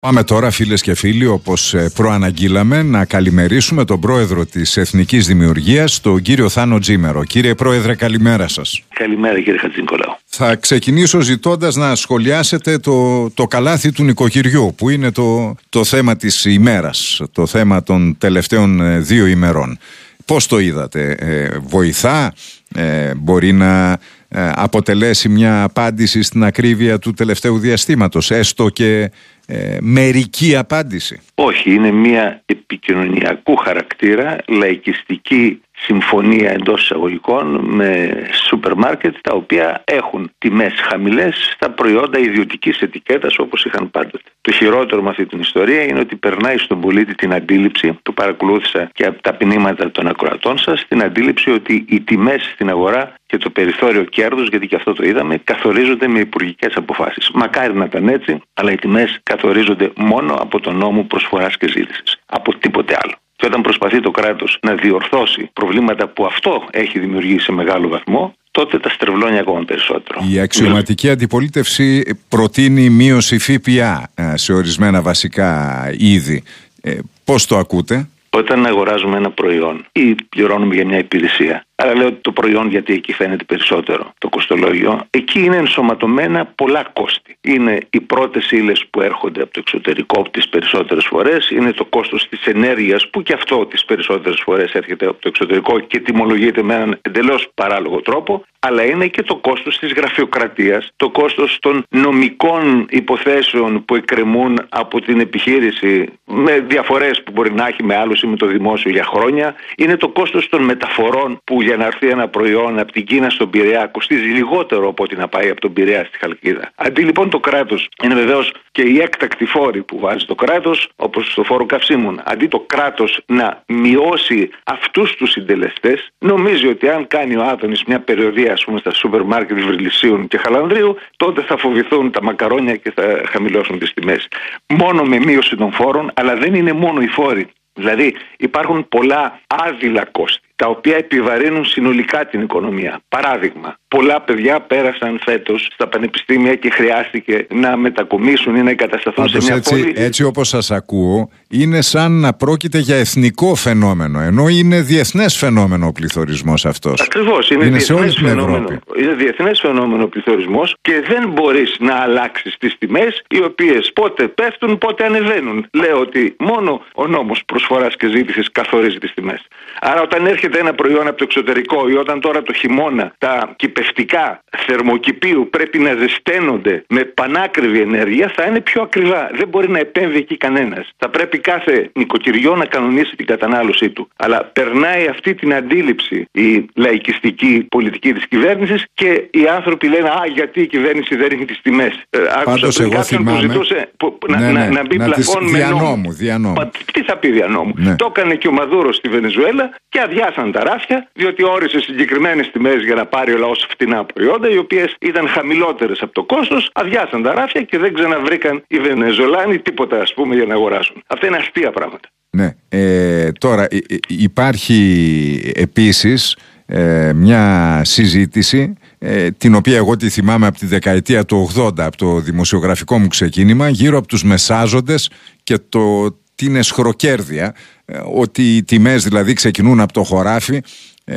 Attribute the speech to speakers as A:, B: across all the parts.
A: Πάμε τώρα φίλες και φίλοι όπως ε, προαναγγείλαμε να καλημερίσουμε τον πρόεδρο της Εθνικής Δημιουργίας τον κύριο Θάνο Τζίμερο. Κύριε πρόεδρε καλημέρα σας.
B: Καλημέρα κύριε Χατζηνικολάου.
A: Θα ξεκινήσω ζητώντας να σχολιάσετε το, το καλάθι του νοικοκυριού που είναι το, το θέμα της ημέρας, το θέμα των τελευταίων ε, δύο ημερών. Πώς το είδατε, ε, βοηθά, μπορεί να αποτελέσει μια απάντηση στην ακρίβεια του τελευταίου διαστήματος, έστω και ε, μερική απάντηση.
B: Όχι, είναι μια επικοινωνιακού χαρακτήρα, λαϊκιστική συμφωνία εντός εισαγωγικών με σούπερ μάρκετ τα οποία έχουν τιμές χαμηλές στα προϊόντα ιδιωτικής ετικέτας όπως είχαν πάντοτε. Το χειρότερο με αυτή την ιστορία είναι ότι περνάει στον πολίτη την αντίληψη, το παρακολούθησα και από τα ποινήματα των ακροατών σας, την αντίληψη ότι οι τιμές στην αγορά και το περιθώριο κέρδους, γιατί και αυτό το είδαμε, καθορίζονται με υπουργικές αποφάσεις. Μακάρι να ήταν έτσι, αλλά οι τιμές καθορίζονται μόνο από τον νόμο προσφοράς και ζήτησης. Από τίποτε άλλο. Και όταν προσπαθεί το κράτος να διορθώσει προβλήματα που αυτό έχει δημιουργήσει σε μεγάλο βαθμό, τότε τα στρεβλώνει ακόμα περισσότερο.
A: Η αξιωματική αντιπολίτευση προτείνει μείωση ΦΠΑ ε, σε ορισμένα βασικά είδη. Ε, πώς το ακούτε;
B: Όταν αγοράζουμε ένα προϊόν ή πληρώνουμε για μια υπηρεσία, αλλά λέω ότι το προϊόν γιατί εκεί φαίνεται περισσότερο το κοστολόγιο, εκεί είναι ενσωματωμένα πολλά κόστη. Είναι οι πρώτες ύλες που έρχονται από το εξωτερικό τις περισσότερες φορές, είναι το κόστος της ενέργειας που και αυτό τις περισσότερες φορές έρχεται από το εξωτερικό και τιμολογείται με έναν εντελώς παράλογο τρόπο, αλλά είναι και το κόστος της γραφειοκρατίας, το κόστος των νομικών υποθέσεων που εκκρεμούν από την επιχείρηση με διαφορές που μπορεί να έχει με άλλους ή με το δημόσιο για χρόνια, είναι το κόστος των μεταφορών που για να έρθει ένα προϊόν από την Κίνα στον Πειραιά κοστίζει λιγότερο από ότι να πάει από τον Πειραιά στη Χαλκίδα. Αντί λοιπόν το κράτος, είναι βεβαίως και η έκτακτη φόρη που βάζει το κράτος, όπως το φόρο καυσίμων, αντί το κράτος να μειώσει αυτούς τους συντελεστές, νομίζει ότι αν κάνει ο Άδωνης μια περιοδία, ας πούμε, στα σούπερ μάρκετ Βρυλισίων και Χαλανδρίου, τότε θα φοβηθούν τα μακαρόνια και θα χαμηλώσουν τις τιμές. Μόνο με μείωση των φόρων, αλλά δεν είναι μόνο οι φόροι. Δηλαδή υπάρχουν πολλά άδειλα κόστη τα οποία επιβαρύνουν συνολικά την οικονομία. Παράδειγμα, πολλά παιδιά πέρασαν φέτος στα πανεπιστήμια και χρειάστηκε να μετακομίσουν ή να εγκατασταθούν σε μια
A: έτσι,
B: πόλη.
A: Έτσι, όπως σας ακούω, είναι σαν να πρόκειται για εθνικό φαινόμενο, ενώ είναι διεθνές φαινόμενο ο πληθωρισμός αυτός.
B: Ακριβώς. Είναι, είναι σε όλη την Ευρώπη. Είναι διεθνές φαινόμενο ο πληθωρισμός και δεν μπορείς να αλλάξεις τις τιμές, οι οποίες πότε πέφτουν, πότε ανεβαίνουν. Λέω ότι μόνο ο νόμος προσφοράς και ζήτησης καθορίζει τις τιμές. Άρα, όταν έρχεται ένα προϊόν από το εξωτερικό ή όταν τώρα το χειμώνα τα κυπευτικά θερμοκηπίου πρέπει να ζεσταίνονται με πανάκριβη ενέργεια, θα είναι πιο ακριβά. Δεν μπορεί να επέμβει εκεί κανένας. Θα πρέπει κάθε νοικοκυριό να κανονίσει την κατανάλωσή του. Αλλά περνάει αυτή την αντίληψη η λαϊκιστική πολιτική της κυβέρνησης και οι άνθρωποι λένε Α, γιατί η κυβέρνηση δεν ρίχνει τις τιμές.
A: Ε, Πάντως, εγώ θυμάμαι.
B: Που ζητούσε που, ναι, να, ναι, να, μπει να πλαφόν με
A: διανόμου, διανόμου.
B: τι θα πει διανόμου; Ναι. Το έκανε και ο Μαδούρος στη Βενεζουέλα και αδειάσαν τα ράφια, διότι όρισε συγκεκριμένες τιμές για να πάρει ο λαός φτηνά προϊόντα, οι οποίες ήταν χαμηλότερες από το κόστος, αδειάσαν τα ράφια και δεν ξαναβρήκαν οι Βενεζολάνοι τίποτα, ας πούμε, για να αγοράσουν. Αυτά είναι αστεία πράγματα.
A: Ναι. Ε, τώρα, υπάρχει επίσης ε, μια συζήτηση ε, την οποία εγώ τη θυμάμαι από τη δεκαετία του 80 από το δημοσιογραφικό μου ξεκίνημα γύρω από τους μεσάζοντες και το την εσχροκέρδεια ε, ότι οι τιμές δηλαδή ξεκινούν από το χωράφι ε,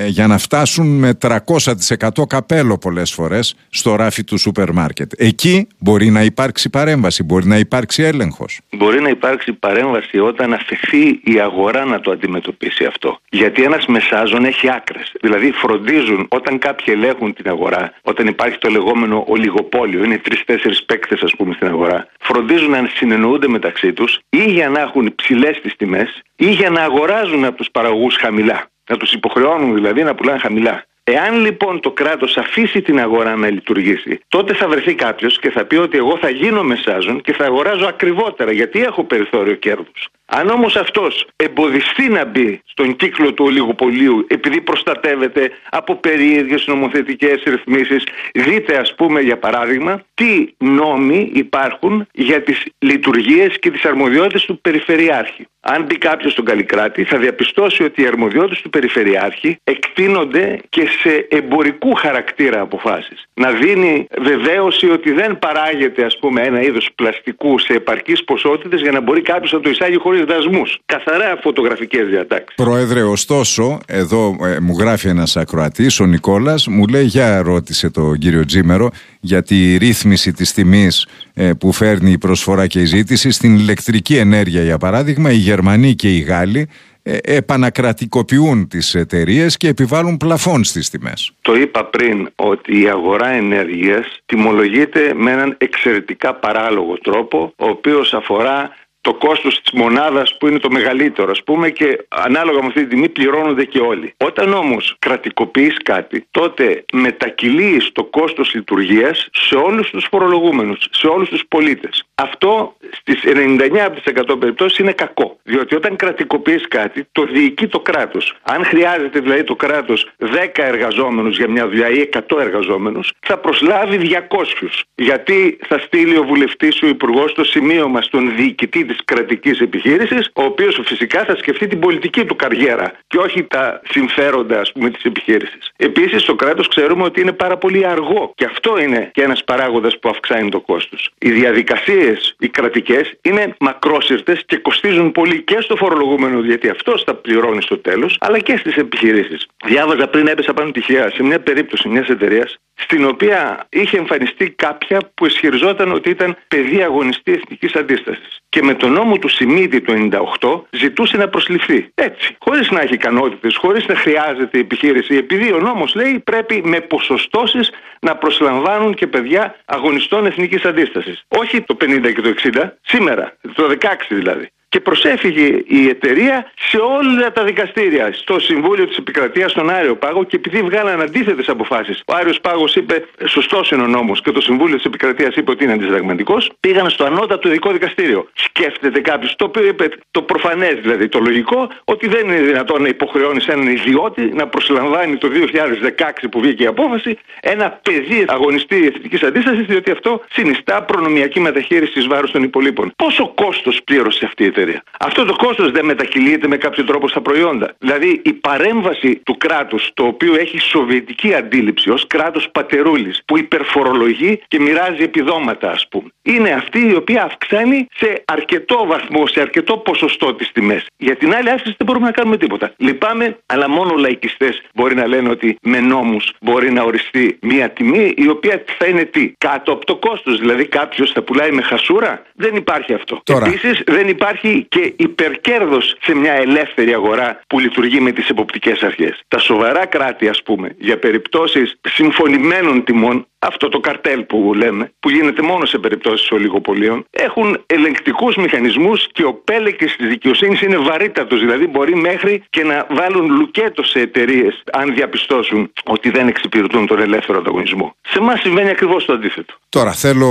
A: για να φτάσουν με 300% καπέλο πολλές φορές στο ράφι του σούπερ μάρκετ. Εκεί μπορεί να υπάρξει παρέμβαση, μπορεί να υπάρξει έλεγχος.
B: Μπορεί να υπάρξει παρέμβαση όταν αφαιθεί η αγορά να το αντιμετωπίσει αυτό. Γιατί ένας μεσάζων έχει άκρες. Δηλαδή φροντίζουν όταν κάποιοι ελέγχουν την αγορά, όταν υπάρχει το λεγόμενο ολιγοπόλιο, είναι τρει-τέσσερι παίκτες, ας πούμε, στην αγορά, φροντίζουν να συνεννοούνται μεταξύ τους ή για να έχουν ψηλές τις τιμές ή για να αγοράζουν από τους παραγωγούς χαμηλά. Να τους υποχρεώνουν δηλαδή να πουλάνε χαμηλά. Εάν λοιπόν το κράτος αφήσει την αγορά να λειτουργήσει, τότε θα βρεθεί κάποιος και θα πει ότι εγώ θα γίνω μεσάζων και θα αγοράζω ακριβότερα γιατί έχω περιθώριο κέρδους. Αν όμως αυτός εμποδιστεί να μπει στον κύκλο του ολιγοπολίου επειδή προστατεύεται από περίεργες νομοθετικές ρυθμίσεις, δείτε ας πούμε για παράδειγμα τι νόμοι υπάρχουν για τις λειτουργίες και τις αρμοδιότητες του Περιφερειάρχη. Αν μπει κάποιος στον Καλλικράτη, θα διαπιστώσει ότι οι αρμοδιότητες του Περιφερειάρχη εκτείνονται και σε εμπορικού χαρακτήρα αποφάσεις. Να δίνει βεβαίωση ότι δεν παράγεται, ας πούμε, ένα είδος πλαστικού σε επαρκείς ποσότητες για να μπορεί κάποιος να το εισάγει χωρίς δασμούς. Καθαρά φωτογραφικές διατάξεις.
A: Πρόεδρε, ωστόσο, εδώ ε, μου γράφει ένας ακροατής, ο Νικόλας, μου λέει για ρώτησε τον κύριο Τζίμερο για τη ρύθμιση της τιμής ε, που φέρνει η προσφορά και η ζήτηση στην ηλεκτρική ενέργεια, για παράδειγμα, η Γερμανοί και οι Γάλλοι ε, επανακρατικοποιούν τις εταιρείες και επιβάλλουν πλαφόν στις τιμές.
B: Το είπα πριν ότι η αγορά ενέργειας τιμολογείται με έναν εξαιρετικά παράλογο τρόπο ο οποίος αφορά το κόστος της μονάδας που είναι το μεγαλύτερο, ας πούμε, και ανάλογα με αυτή τη τιμή πληρώνονται και όλοι. Όταν όμως κρατικοποιείς κάτι, τότε μετακυλείς το κόστος λειτουργίας σε όλους τους φορολογούμενους, σε όλους τους πολίτες. Αυτό στις 99% περιπτώσεις είναι κακό. Διότι όταν κρατικοποιείς κάτι, το διοικεί το κράτος. Αν χρειάζεται δηλαδή το κράτος 10 εργαζόμενους για μια δουλειά ή 100 εργαζόμενους, θα προσλάβει 200. Γιατί θα στείλει ο βουλευτής, ο υπουργός, το σημείωμα στον διοικητή της κρατικής επιχείρησης, ο οποίος φυσικά θα σκεφτεί την πολιτική του καριέρα και όχι τα συμφέροντα ας πούμε της επιχείρησης. Επίσης, το κράτος ξέρουμε ότι είναι πάρα πολύ αργό και αυτό είναι και ένας παράγοντας που αυξάνει το κόστος. Οι διαδικασίες, οι κρατικές, είναι μακρόσυρτες και κοστίζουν πολύ και στο φορολογούμενο, γιατί αυτός θα πληρώνει στο τέλος, αλλά και στις επιχειρήσεις. Διάβαζα πριν έπεσα πάνω τυχαία σε μια περίπτωση μιας εταιρείας στην οποία είχε εμφανιστεί κάποια που ισχυριζόταν ότι ήταν παιδί αγωνιστή εθνικής αντίστασης. Και με τον νόμο του Σιμίδη του 98 ζητούσε να προσληφθεί. Έτσι. Χωρίς να έχει ικανότητες, χωρίς να χρειάζεται η επιχείρηση. Επειδή ο νόμος λέει πρέπει με ποσοστώσεις να προσλαμβάνουν και παιδιά αγωνιστών εθνικής αντίστασης. Όχι το 50 και το 60, σήμερα, το 16 δηλαδή και προσέφυγε η εταιρεία σε όλα τα δικαστήρια. Στο Συμβούλιο της Επικρατείας, στον Άριο Πάγο και επειδή βγάλαν αντίθετες αποφάσεις. Ο Άριος Πάγος είπε: Σωστός είναι ο νόμος και το Συμβούλιο της Επικρατείας είπε ότι είναι αντισυνταγματικό. Πήγαν στο ανώτατο ειδικό δικαστήριο. Σκέφτεται κάποιος, το οποίο είπε το προφανές δηλαδή, το λογικό, ότι δεν είναι δυνατόν να υποχρεώνεις έναν ιδιώτη να προσλαμβάνει το 2016 που βγήκε η απόφαση ένα παιδί αγωνιστή εθνικής αντίστασης, διότι αυτό συνιστά προνομιακή μεταχείριση εις βάρος των υπολείπων. Πόσο κόστος πλήρωσε αυτή η εταιρεία; Αυτός το κόστος δεν μετακυλείται με κάποιο τρόπο στα προϊόντα. Δηλαδή η παρέμβαση του κράτους, το οποίο έχει σοβιετική αντίληψη ως κράτος πατερούλης, που υπερφορολογεί και μοιράζει επιδόματα, ας πούμε, είναι αυτή η οποία αυξάνει σε αρκετό βαθμό, σε αρκετό ποσοστό τις τιμές. Για την άλλη άσκηση δεν μπορούμε να κάνουμε τίποτα. Λυπάμαι, αλλά μόνο λαϊκιστές μπορεί να λένε ότι με νόμους μπορεί να οριστεί μια τιμή η οποία θα είναι τι, κάτω από το κόστος. Δηλαδή κάποιος θα πουλάει με χασούρα. Δεν υπάρχει αυτό. Επίσης δεν υπάρχει και υπερκέρδος σε μια ελεύθερη αγορά που λειτουργεί με τις εποπτικές αρχές. Τα σοβαρά κράτη, ας πούμε, για περιπτώσεις συμφωνημένων τιμών, αυτό το καρτέλ που λέμε, που γίνεται μόνο σε περιπτώσεις ολιγοπολίων, έχουν ελεγκτικούς μηχανισμούς και ο πέλεκης της δικαιοσύνης είναι βαρύτατος. Δηλαδή μπορεί μέχρι και να βάλουν λουκέτο σε εταιρείες, αν διαπιστώσουν ότι δεν εξυπηρετούν τον ελεύθερο ανταγωνισμό. Σε εμάς συμβαίνει ακριβώς το αντίθετο.
A: Τώρα θέλω,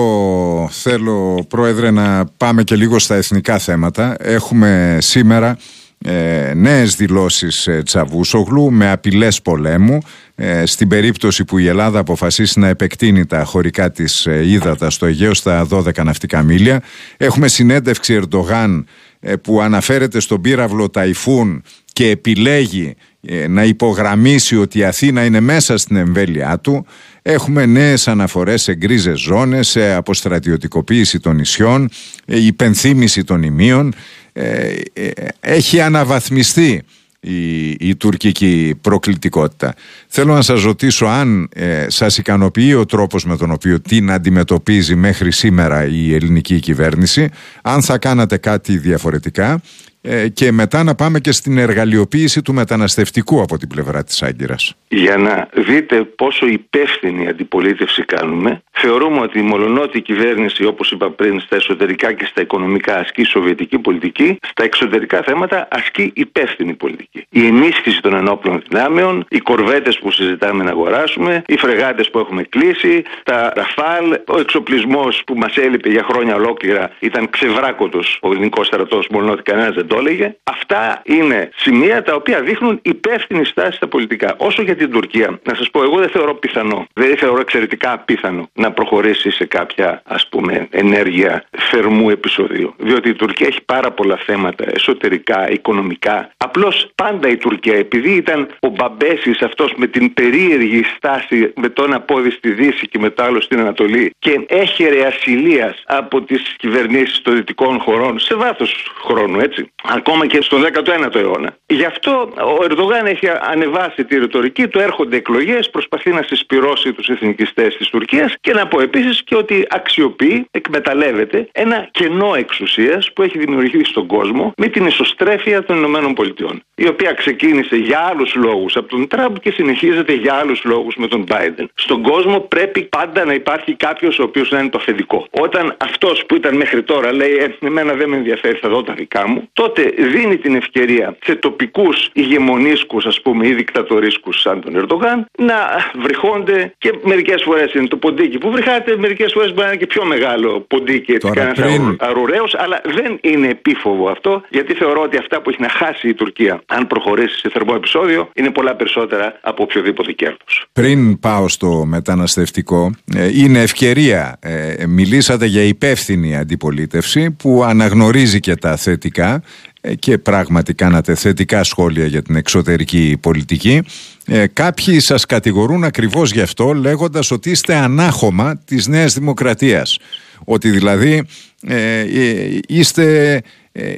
A: θέλω, Πρόεδρε, να πάμε και λίγο στα εθνικά θέματα. Έχουμε σήμερα ε, νέες δηλώσεις ε, Τσαβούσογλου με απειλές πολέμου ε, στην περίπτωση που η Ελλάδα αποφασίσει να επεκτείνει τα χωρικά της ε, ύδατα στο Αιγαίο στα 12 ναυτικά μίλια. Έχουμε συνέντευξη Ερντογάν ε, που αναφέρεται στον πύραυλο Ταϊφούν και επιλέγει να υπογραμμίσει ότι η Αθήνα είναι μέσα στην εμβέλειά του. Έχουμε νέες αναφορές σε γκρίζες ζώνες, σε αποστρατιωτικοποίηση των νησιών, υπενθύμηση των ημείων. Έχει αναβαθμιστεί η, η τουρκική προκλητικότητα. Θέλω να σας ρωτήσω αν ε, σας ικανοποιεί ο τρόπος με τον οποίο την αντιμετωπίζει μέχρι σήμερα η ελληνική κυβέρνηση, αν θα κάνατε κάτι διαφορετικά ε, και μετά να πάμε και στην εργαλειοποίηση του μεταναστευτικού από την πλευρά της Άγκυρας.
B: Για να δείτε πόσο υπεύθυνη αντιπολίτευση κάνουμε, θεωρούμε ότι η μολονότη κυβέρνηση, όπως είπα πριν, στα εσωτερικά και στα οικονομικά ασκεί σοβιετική πολιτική, στα εξωτερικά θέματα ασκεί υπεύθυνη πολιτική. Η ενίσχυση των ενόπλων δυνάμεων, οι κορβέτες που συζητάμε να αγοράσουμε, οι φρεγάτες που έχουμε κλείσει, τα ραφάλ, ο εξοπλισμός που μας έλειπε για χρόνια ολόκληρα ήταν ξεβράκωτος ο ελληνικός στρατός, μολονότι κανένας δεν το έλεγε. Αυτά είναι σημεία τα οποία δείχνουν υπεύθυνη στάση στα πολιτικά. Όσο για την Τουρκία, να σας πω, εγώ δεν θεωρώ πιθανό, δεν θεωρώ εξαιρετικά απίθανο να προχωρήσει σε κάποια ας πούμε ενέργεια θερμού επεισοδίου. Διότι η Τουρκία έχει πάρα πολλά θέματα εσωτερικά, οικονομικά. Απλώς πάντα η Τουρκία, επειδή ήταν ο Μπαμπέσης αυτός με την περίεργη στάση με το ένα πόδι στη Δύση και με το άλλο στην Ανατολή και έχερε ασυλία από τις κυβερνήσεις των δυτικών χωρών σε βάθος χρόνου, έτσι. Ακόμα και στο 19ο αιώνα. Γι' αυτό ο Ερντογάν έχει ανεβάσει τη ρητορική του, έρχονται εκλογές, προσπαθεί να συσπυρώσει τους εθνικιστές της Τουρκίας και να πω επίσης και ότι αξιοποιεί, εκμεταλλεύεται ένα κενό εξουσίας που έχει δημιουργηθεί στον κόσμο με την ισοστρέφεια των ΗΠΑ. Η οποία ξεκίνησε για άλλους λόγους από τον Τραμπ και συνεχίζεται για άλλους λόγους με τον Biden. Στον κόσμο πρέπει πάντα να υπάρχει κάποιος ο οποίος να είναι το αφεντικό. Όταν αυτός που ήταν μέχρι τώρα λέει, ε, Εμένα δεν με ενδιαφέρει, θα δω τα δικά μου, τότε δίνει την ευκαιρία σε τοπικούς ηγεμονίσκους, ας πούμε, ή δικτατορίσκους σαν τον Ερντογάν να βρυχώνται και μερικές φορές είναι το ποντίκι που βρυχάτε, μερικές φορές μπορεί να είναι και πιο μεγάλο ποντίκι, έτσι κανένας πριν... αρουραίος, αλλά δεν είναι επίφοβο αυτό, γιατί θεωρώ ότι αυτά που έχει να χάσει η Τουρκία, αν προχωρήσει σε θερμό επεισόδιο, είναι πολλά περισσότερα από οποιοδήποτε κέρδος.
A: Πριν πάω στο μεταναστευτικό, ε, είναι ευκαιρία. Ε, μιλήσατε για υπεύθυνη αντιπολίτευση που αναγνωρίζει και τα θετικά ε, και πράγματι κάνατε θετικά σχόλια για την εξωτερική πολιτική. Ε, κάποιοι σας κατηγορούν ακριβώς γι' αυτό λέγοντας ότι είστε ανάχωμα της Νέας Δημοκρατίας. Ότι δηλαδή ε, είστε ε,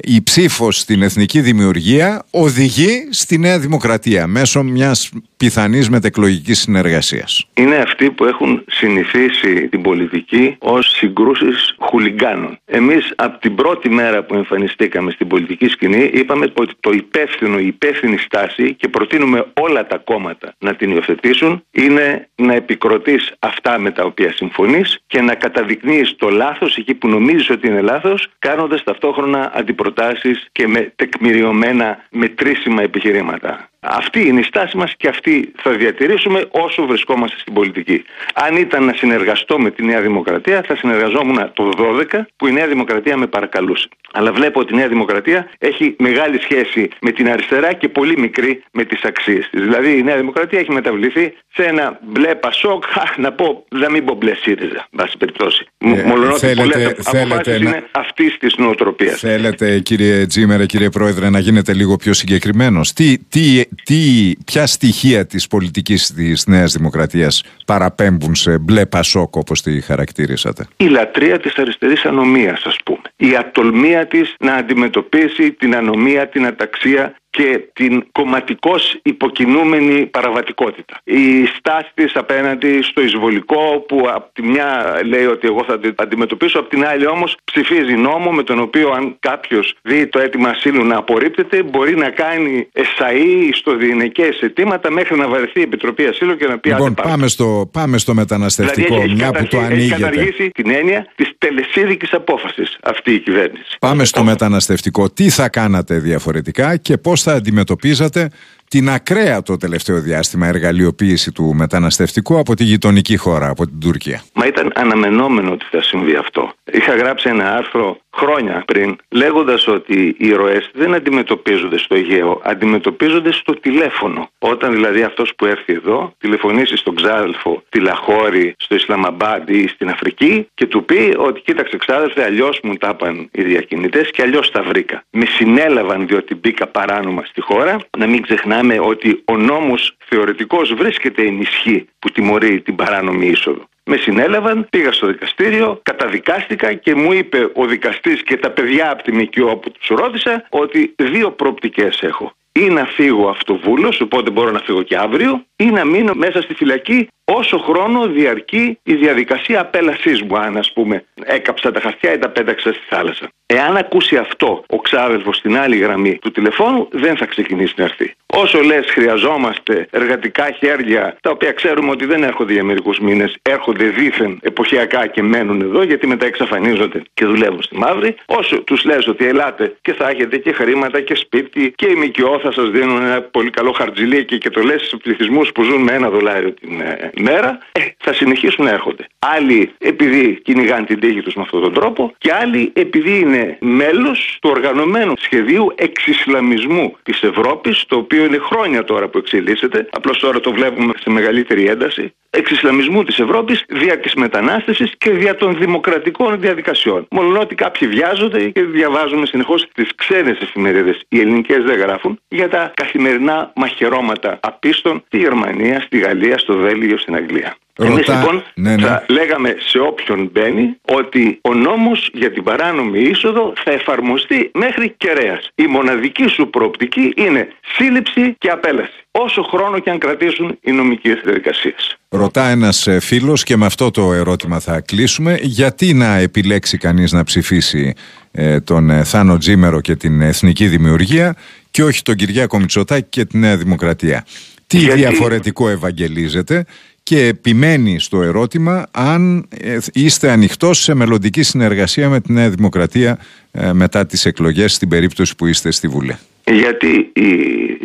A: η ψήφος στην εθνική δημιουργία οδηγεί στη Νέα Δημοκρατία μέσω μιας πιθανής μετεκλογικής συνεργασίας.
B: Είναι αυτοί που έχουν συνηθίσει την πολιτική ως συγκρούσεις χουλιγκάνων. Εμείς από την πρώτη μέρα που εμφανιστήκαμε στην πολιτική σκηνή είπαμε ότι το υπεύθυνο, η υπεύθυνη στάση και προτείνουμε όλα τα κόμματα να την υιοθετήσουν είναι να επικροτείς αυτά με τα οποία συμφωνείς και να καταδεικνύεις το λάθος εκεί που νομίζεις ότι είναι λάθος κάνοντας ταυτόχρονα αντιπροτάσεις και με τεκμηριωμένα μετρήσιμα επιχειρήματα. Αυτή είναι η στάση μας και αυτή θα διατηρήσουμε όσο βρισκόμαστε στην πολιτική. Αν ήταν να συνεργαστώ με τη Νέα Δημοκρατία, θα συνεργαζόμουν το 12 που η Νέα Δημοκρατία με παρακαλούσε. Αλλά βλέπω ότι η Νέα Δημοκρατία έχει μεγάλη σχέση με την αριστερά και πολύ μικρή με τις αξίες της. Δηλαδή η Νέα Δημοκρατία έχει μεταβληθεί σε ένα μπλε πασόκ, να πω, δεν μην πω μπλε ΣΥΡΙΖΑ, βάση περιπτώσει. Ε, Μολονότι πολλές αποφάσεις είναι αυτής της νοοτροπίας.
A: Θέλετε κύριε Τζίμερε, κύριε Πρόεδρε, να γίνετε λίγο πιο συγκεκριμένος. Τι, τι, τι, ποια στοιχεία της πολιτικής της Νέας Δημοκρατίας παραπέμπουν σε μπλε πασόκ όπως τη χαρακτήρισατε;
B: Η λατρεία της αριστερής ανομίας ας πούμε. Η ατολμία της να αντιμετωπίσει την ανομία, την αταξία και την κομματικώς υποκινούμενη παραβατικότητα. Η στάση της απέναντι στο εισβολικό που από τη μια λέει ότι εγώ θα την αντιμετωπίσω, από την άλλη όμως ψηφίζει νόμο με τον οποίο αν κάποιος δει το αίτημα ασύλου να απορρίπτεται μπορεί να κάνει εσαΐ στο διενεκές αιτήματα μέχρι να βαρεθεί η Επιτροπή Ασύλου και να πει
A: Λοιπόν πάμε στο, πάμε στο μεταναστευτικό δηλαδή, μια που το ανοίγεται.
B: Έχει καταργήσει την έννοια της τελεσίδικης απόφασης αυτή η κυβέρνηση.
A: Πάμε στο μεταναστευτικό. Τι θα κάνατε διαφορετικά και πώς θα αντιμετωπίζατε την ακραία το τελευταίο διάστημα εργαλειοποίηση του μεταναστευτικού από τη γειτονική χώρα, από την Τουρκία.
B: Μα ήταν αναμενόμενο ότι θα συμβεί αυτό. Είχα γράψει ένα άρθρο χρόνια πριν λέγοντας ότι οι ροές δεν αντιμετωπίζονται στο Αιγαίο, αντιμετωπίζονται στο τηλέφωνο. Όταν δηλαδή αυτός που έρθει εδώ τηλεφωνήσει στον ξάδελφο τη Λαχώρη, στο Ισλαμαμπάντ ή στην Αφρική και του πει ότι κοίταξε ξάδελφε αλλιώς μου τα είπαν οι διακινητές και αλλιώς τα βρήκα. Με συνέλαβαν διότι μπήκα παράνομα στη χώρα. Να μην ξεχνάμε ότι ο νόμος θεωρητικός βρίσκεται ενισχύ που τιμωρεί την παράνομη είσοδο. Με συνέλαβαν, πήγα στο δικαστήριο, καταδικάστηκα και μου είπε ο δικαστής και τα παιδιά από τη ΜΚΟ που τους ρώτησα ότι δύο προοπτικές έχω. Ή να φύγω αυτοβούλος, οπότε μπορώ να φύγω και αύριο, ή να μείνω μέσα στη φυλακή όσο χρόνο διαρκεί η διαδικασία απέλασής μου, αν ας πούμε έκαψα τα χαρτιά ή τα πέταξα στη θάλασσα. Εάν ακούσει αυτό ο ξάδελφο στην άλλη γραμμή του τηλεφώνου, δεν θα ξεκινήσει να έρθει. Όσο λες, χρειαζόμαστε εργατικά χέρια, τα οποία ξέρουμε ότι δεν έρχονται για μερικούς μήνες, έρχονται δίθεν εποχιακά και μένουν εδώ, γιατί μετά εξαφανίζονται και δουλεύουν στη μαύρη. Όσο τους λες ότι ελάτε και θα έχετε και χρήματα και σπίτι και η ΜΚΟ θα σας δίνουν ένα πολύ καλό χαρτζιλί και, και το λες στους πληθυσμούς που ζουν με ένα δολάριο την, ε, μέρα, ε, θα συνεχίσουν να έρχονται. Άλλοι επειδή κυνηγάνε την τύχη τους με αυτόν τον τρόπο και άλλοι επειδή είναι μέλος του οργανωμένου σχεδίου εξισλαμισμού της Ευρώπης, το οποίο είναι χρόνια τώρα που εξελίσσεται. Απλώς τώρα το βλέπουμε σε μεγαλύτερη ένταση εξισλαμισμού της Ευρώπης δια της μετανάστευσης και δια των δημοκρατικών διαδικασιών. Μόνο ότι κάποιοι βιάζονται και διαβάζουμε συνεχώς τις ξένες εφημερίδες, οι ελληνικές δεν γράφουν, για τα καθημερινά μαχαιρώματα απίστων στη Γερμανία, στη Γαλλία, στο Βέλγιο, στην Αγγλία. Ρωτά... Εμείς λοιπόν ναι, ναι. θα λέγαμε σε όποιον μπαίνει ότι ο νόμος για την παράνομη είσοδο θα εφαρμοστεί μέχρι κεραίας. Η μοναδική σου προοπτική είναι σύλληψη και απέλαση. Όσο χρόνο και αν κρατήσουν οι νομικές διαδικασίες.
A: Ρωτά ένας ε, φίλος και με αυτό το ερώτημα θα κλείσουμε γιατί να επιλέξει κανείς να ψηφίσει ε, τον ε, Θάνο Τζίμερο και την Εθνική Δημιουργία και όχι τον Κυριάκο Μητσοτάκη και τη Νέα Δημοκρατία; Τι διαφορετικό ευαγγελίζεται και επιμένει στο ερώτημα αν ε, είστε ανοιχτός σε μελλοντική συνεργασία με τη Νέα Δημοκρατία ε, μετά τις εκλογές στην περίπτωση που είστε στη Βουλή.
B: Γιατί η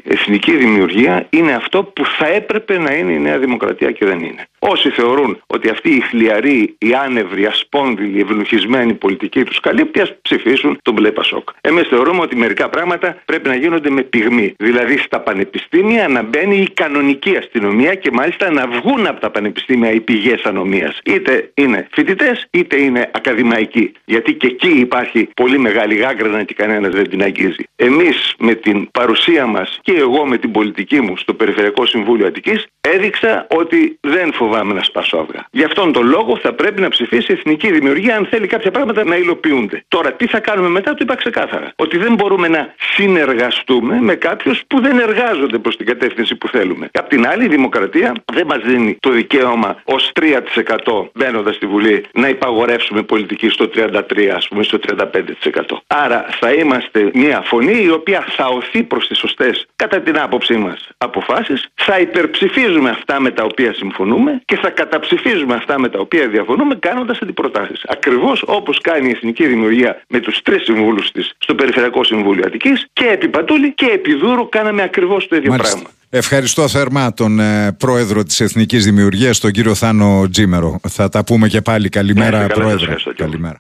B: εθνική δημιουργία είναι αυτό που θα έπρεπε να είναι η Νέα Δημοκρατία και δεν είναι. Όσοι θεωρούν ότι αυτή η χλιαρή, η άνευρη, ασπόνδυλη, η ευνοχισμένη πολιτική τους καλύπτει, ας ψηφίσουν τον μπλε Πασόκ. Εμείς θεωρούμε ότι μερικά πράγματα πρέπει να γίνονται με πυγμή. Δηλαδή στα πανεπιστήμια να μπαίνει η κανονική αστυνομία και μάλιστα να βγουν από τα πανεπιστήμια οι πηγές ανομίας. Είτε είναι φοιτητές, είτε είναι ακαδημαϊκοί. Γιατί και εκεί υπάρχει πολύ μεγάλη γάγκρανα και κανένας δεν την αγγίζει. Εμείς με την παρουσία μας και εγώ με την πολιτική μου στο Περιφερειακό Συμβούλιο Αττικής έδειξα ότι δεν φοβάμαι να σπάσω αυγά. Γι' αυτόν τον λόγο θα πρέπει να ψηφίσει η εθνική δημιουργία αν θέλει κάποια πράγματα να υλοποιούνται. Τώρα, τι θα κάνουμε μετά, το είπα ξεκάθαρα. Ότι δεν μπορούμε να συνεργαστούμε με κάποιους που δεν εργάζονται προς την κατεύθυνση που θέλουμε. Απ' την άλλη, η δημοκρατία δεν μας δίνει το δικαίωμα ως 3% μπαίνοντας στη Βουλή να υπαγορεύσουμε πολιτική στο 33% ας πούμε, στο 35%. Άρα θα είμαστε μια φωνή η οποία θα οθεί προς τις σωστές, κατά την άποψή μας, αποφάσεις, θα υπερψηφίζουμε αυτά με τα οποία συμφωνούμε και θα καταψηφίζουμε αυτά με τα οποία διαφωνούμε κάνοντας αντιπροτάσεις. Ακριβώς όπως κάνει η Εθνική Δημιουργία με τους τρεις συμβούλους της στο Περιφερειακό Συμβούλιο Αττικής και επί Πατούλη και επί Δούρου κάναμε ακριβώς το ίδιο Μάλιστα. πράγμα.
A: Ευχαριστώ θερμά τον ε, πρόεδρο της Εθνικής Δημιουργίας, τον κύριο Θάνο Τζίμερο. Θα τα πούμε και πάλι. Καλημέρα, πρόεδρε. Καλημέρα.